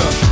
Y'all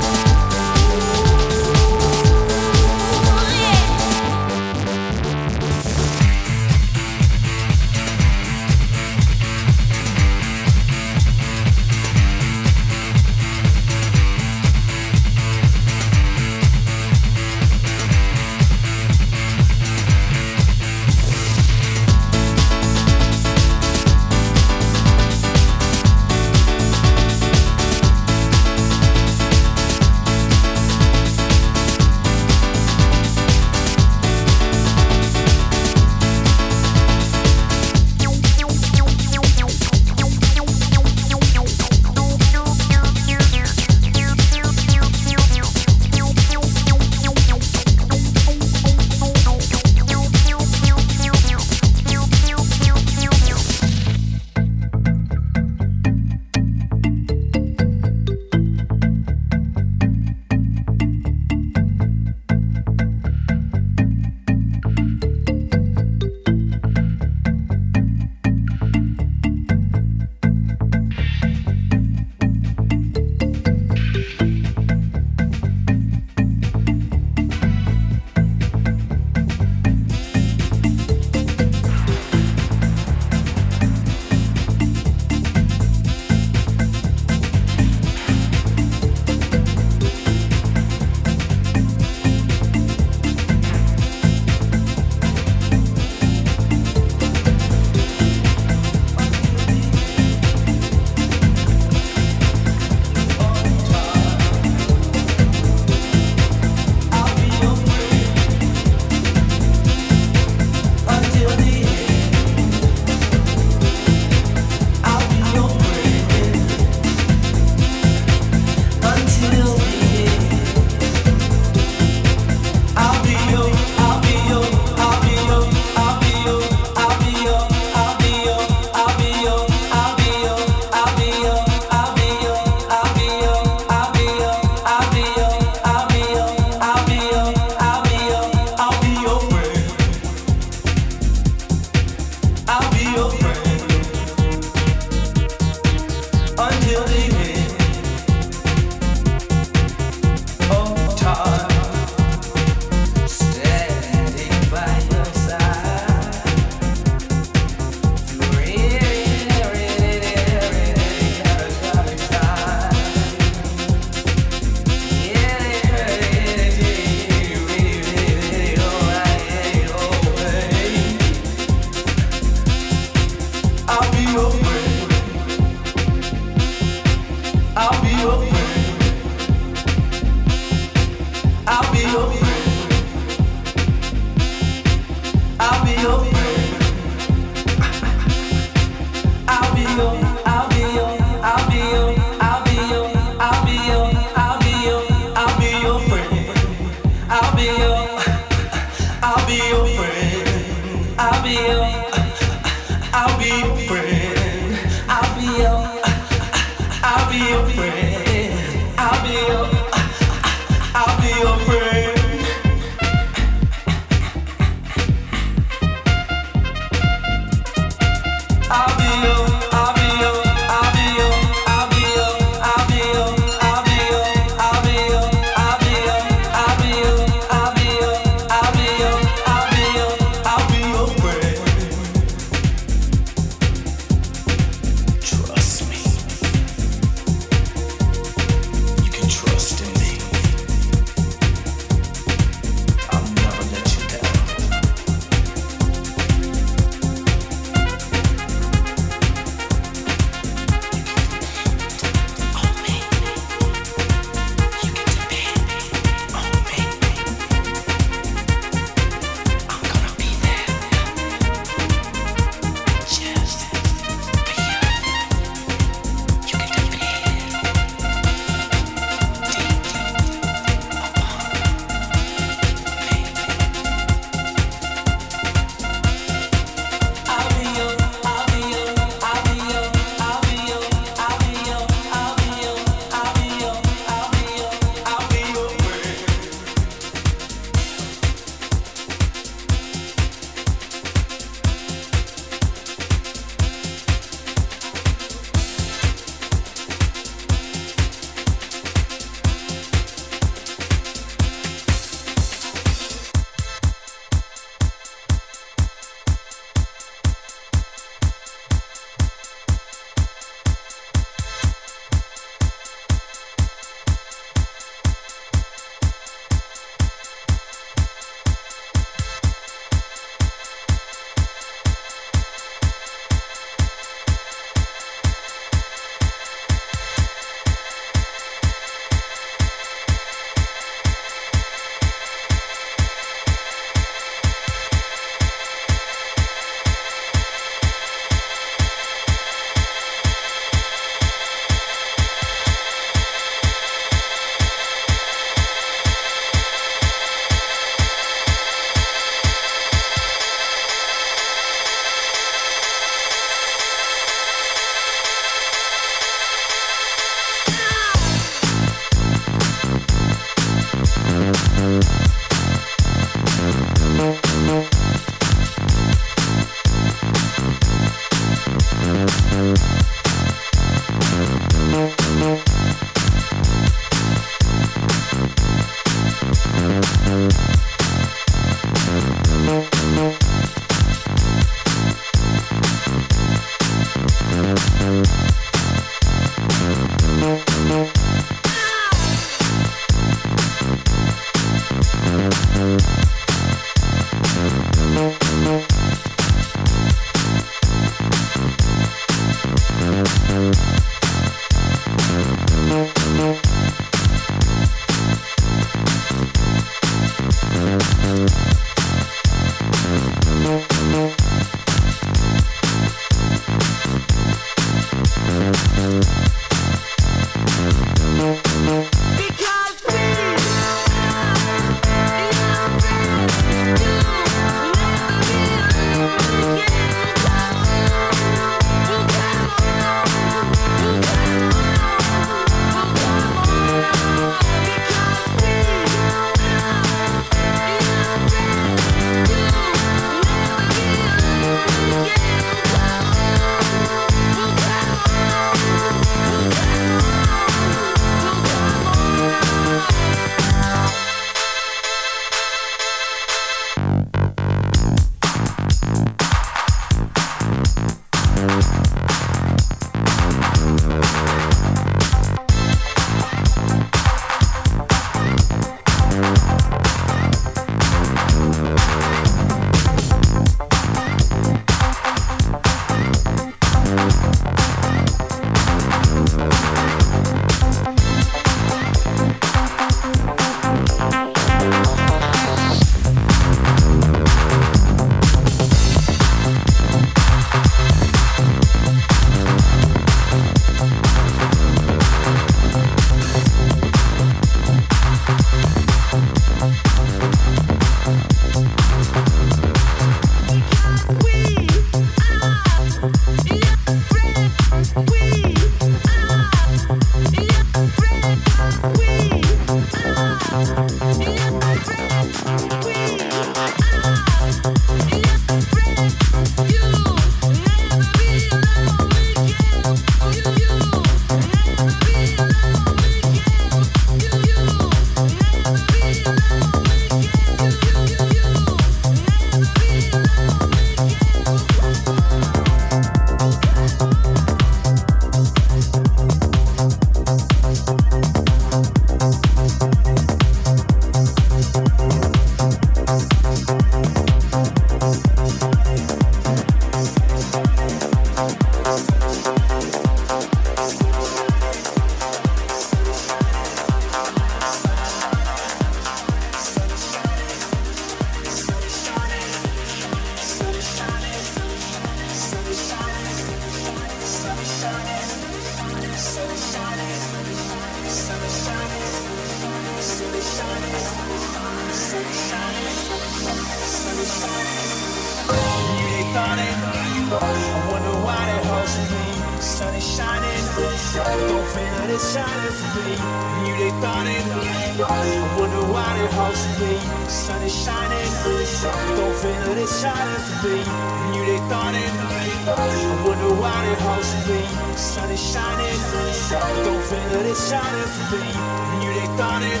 shot it for me. Knew they thought it.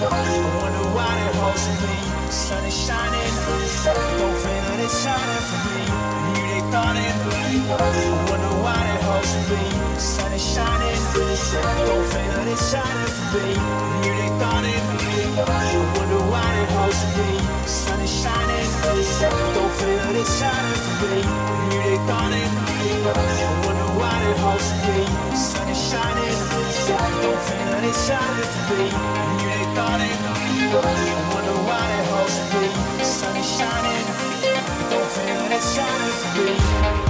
I wonder why they hosting me. Sun is shining. Don't feel that it's shining for me. Knew they thought it. I wonder why supposed to be. Sun is shining through, your favorite is shining through. Music on it, you wonder why it supposed to be. Sun is shining through, your favorite is shining through. Music on it, you wonder why it supposed to be. Sun is shining through, your favorite is shining through. Music on it, you wonder why it supposed to be. Sun is shining, your favorite is shining through.